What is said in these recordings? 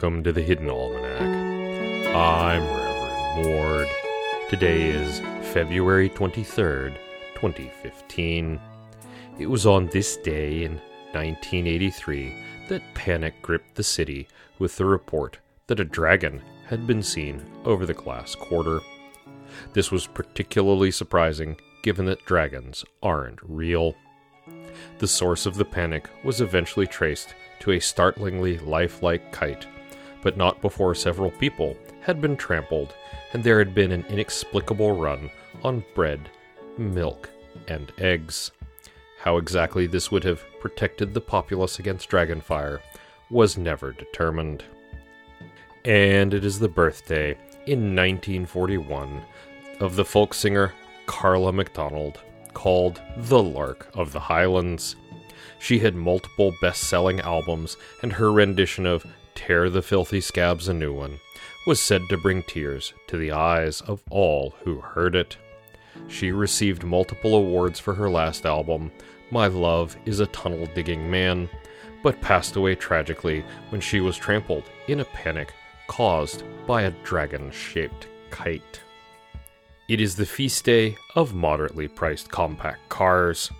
welcome to the Hidden Almanac. I'm Reverend Mord. Today is February 23rd, 2015. It was on this day in 1983 that panic gripped the city with the report that a dragon had been seen over the glass quarter. This was particularly surprising given that dragons aren't real. The source of the panic was eventually traced to a startlingly lifelike kite, but not before several people had been trampled and there had been an inexplicable run on bread, milk, and eggs. How exactly this would have protected the populace against dragonfire was never determined. And it is the birthday in 1941 of the folk singer Carla McDonald, called The Lark of the Highlands. She had multiple best selling albums, and her rendition of Tear the Filthy Scabs a New One was said to bring tears to the eyes of all who heard it. She received multiple awards for her last album, My Love is a Tunnel Digging Man, but passed away tragically when she was trampled in a panic caused by a dragon shaped kite. It is the feast day of moderately priced compact cars.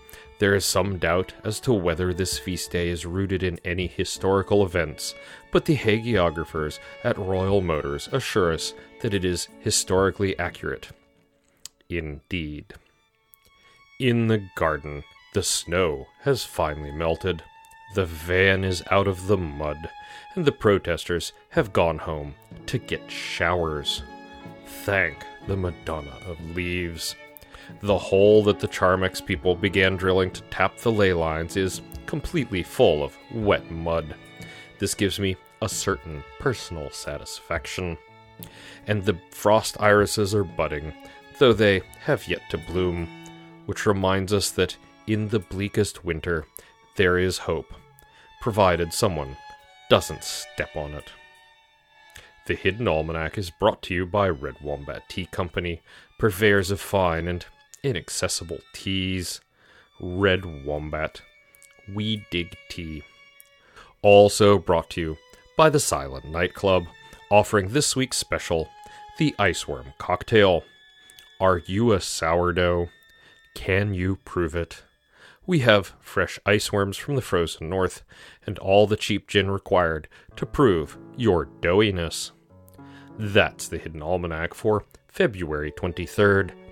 There is some doubt as to whether this feast day is rooted in any historical events, but the hagiographers at Royal Motors assure us that it is historically accurate. Indeed. In the garden, the snow has finally melted. The van is out of the mud, and the protesters have gone home to get showers. Thank the Madonna of Leaves. The hole that the Charmex people began drilling to tap the ley lines is completely full of wet mud. This gives me a certain personal satisfaction. And the frost irises are budding, though they have yet to bloom, which reminds us that in the bleakest winter there is hope, provided someone doesn't step on it. The Hidden Almanac is brought to you by Red Wombat Tea Company, purveyors of fine and inaccessible teas. Red Wombat. We dig tea. Also brought to you by the Silent Nightclub, offering this week's special, the Iceworm Cocktail. Are you a sourdough? Can you prove it? We have fresh iceworms from the frozen north, and all the cheap gin required to prove your doughiness. That's the Hidden Almanac for February 23rd,